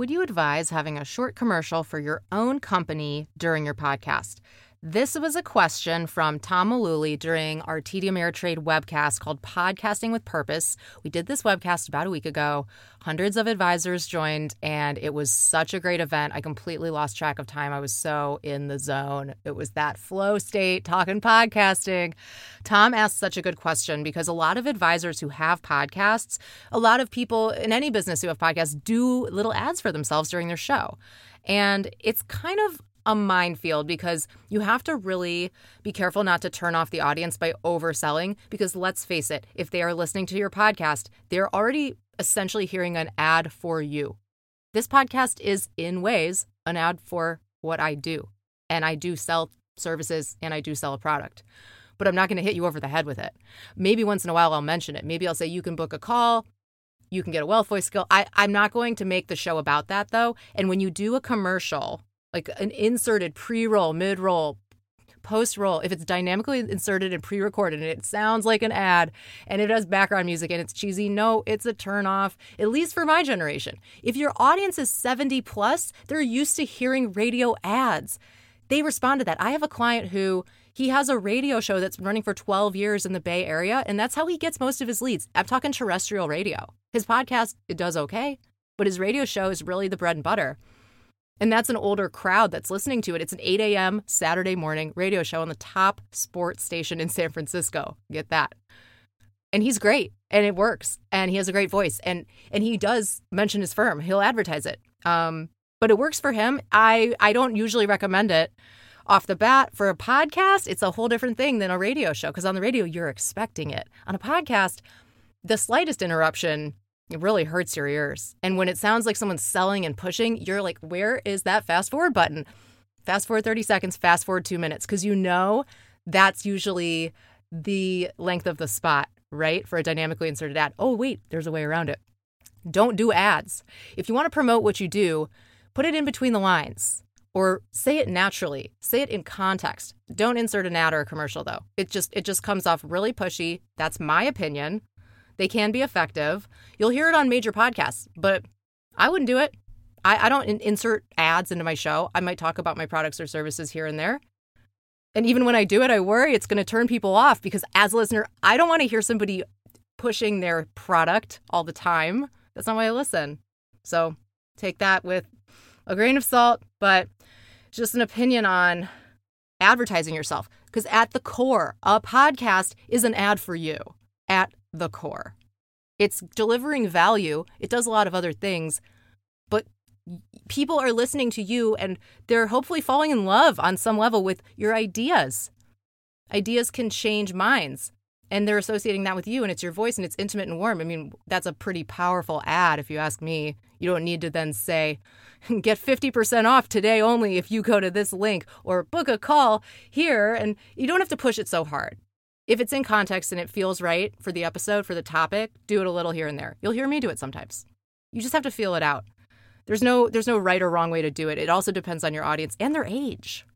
Would you advise having a short commercial for your own company during your podcast? This was a question from Tom Mullooly during our TD Ameritrade webcast called Podcasting with Purpose. We did this webcast about a week ago. Hundreds of advisors joined, and it was such a great event. I completely lost track of time. I was so in the zone. It was that flow state, talking podcasting. Tom asked such a good question because a lot of advisors who have podcasts, a lot of people in any business who have podcasts do little ads for themselves during their show. And it's kind of a minefield because you have to really be careful not to turn off the audience by overselling. Because let's face it, if they are listening to your podcast, they're already essentially hearing an ad for you. This podcast is, in ways, an ad for what I do. And I do sell services and I do sell a product. But I'm not going to hit you over the head with it. Maybe once in a while I'll mention it. Maybe I'll say you can book a call, you can get a wealth voice skill. I, I'm not going to make the show about that though. And when you do a commercial, like an inserted pre-roll, mid-roll, post-roll, if it's dynamically inserted and pre-recorded and it sounds like an ad and it has background music and it's cheesy, no, it's a turn off, at least for my generation. If your audience is 70 plus, they're used to hearing radio ads. They respond to that. I have a client who he has a radio show that's been running for 12 years in the Bay Area, and that's how he gets most of his leads. I'm talking terrestrial radio. His podcast, it does okay, but his radio show is really the bread and butter. And that's an older crowd that's listening to it. It's an 8 a.m. Saturday morning radio show on the top sports station in San Francisco. Get that. And he's great and it works. And he has a great voice. And and he does mention his firm. He'll advertise it. Um, but it works for him. I, I don't usually recommend it off the bat. For a podcast, it's a whole different thing than a radio show because on the radio, you're expecting it. On a podcast, the slightest interruption it really hurts your ears. And when it sounds like someone's selling and pushing, you're like, where is that fast forward button? Fast forward 30 seconds, fast forward two minutes, because you know that's usually the length of the spot, right? For a dynamically inserted ad. Oh, wait, there's a way around it. Don't do ads. If you want to promote what you do, put it in between the lines or say it naturally. Say it in context. Don't insert an ad or a commercial though. It just it just comes off really pushy. That's my opinion. They can be effective. You'll hear it on major podcasts, but I wouldn't do it. I, I don't in- insert ads into my show. I might talk about my products or services here and there. And even when I do it, I worry it's going to turn people off because as a listener, I don't want to hear somebody pushing their product all the time. That's not why I listen. So take that with a grain of salt, but just an opinion on advertising yourself. Because at the core, a podcast is an ad for you. At the core. It's delivering value. It does a lot of other things, but people are listening to you and they're hopefully falling in love on some level with your ideas. Ideas can change minds and they're associating that with you and it's your voice and it's intimate and warm. I mean, that's a pretty powerful ad if you ask me. You don't need to then say, get 50% off today only if you go to this link or book a call here. And you don't have to push it so hard. If it's in context and it feels right for the episode, for the topic, do it a little here and there. You'll hear me do it sometimes. You just have to feel it out. There's no there's no right or wrong way to do it. It also depends on your audience and their age.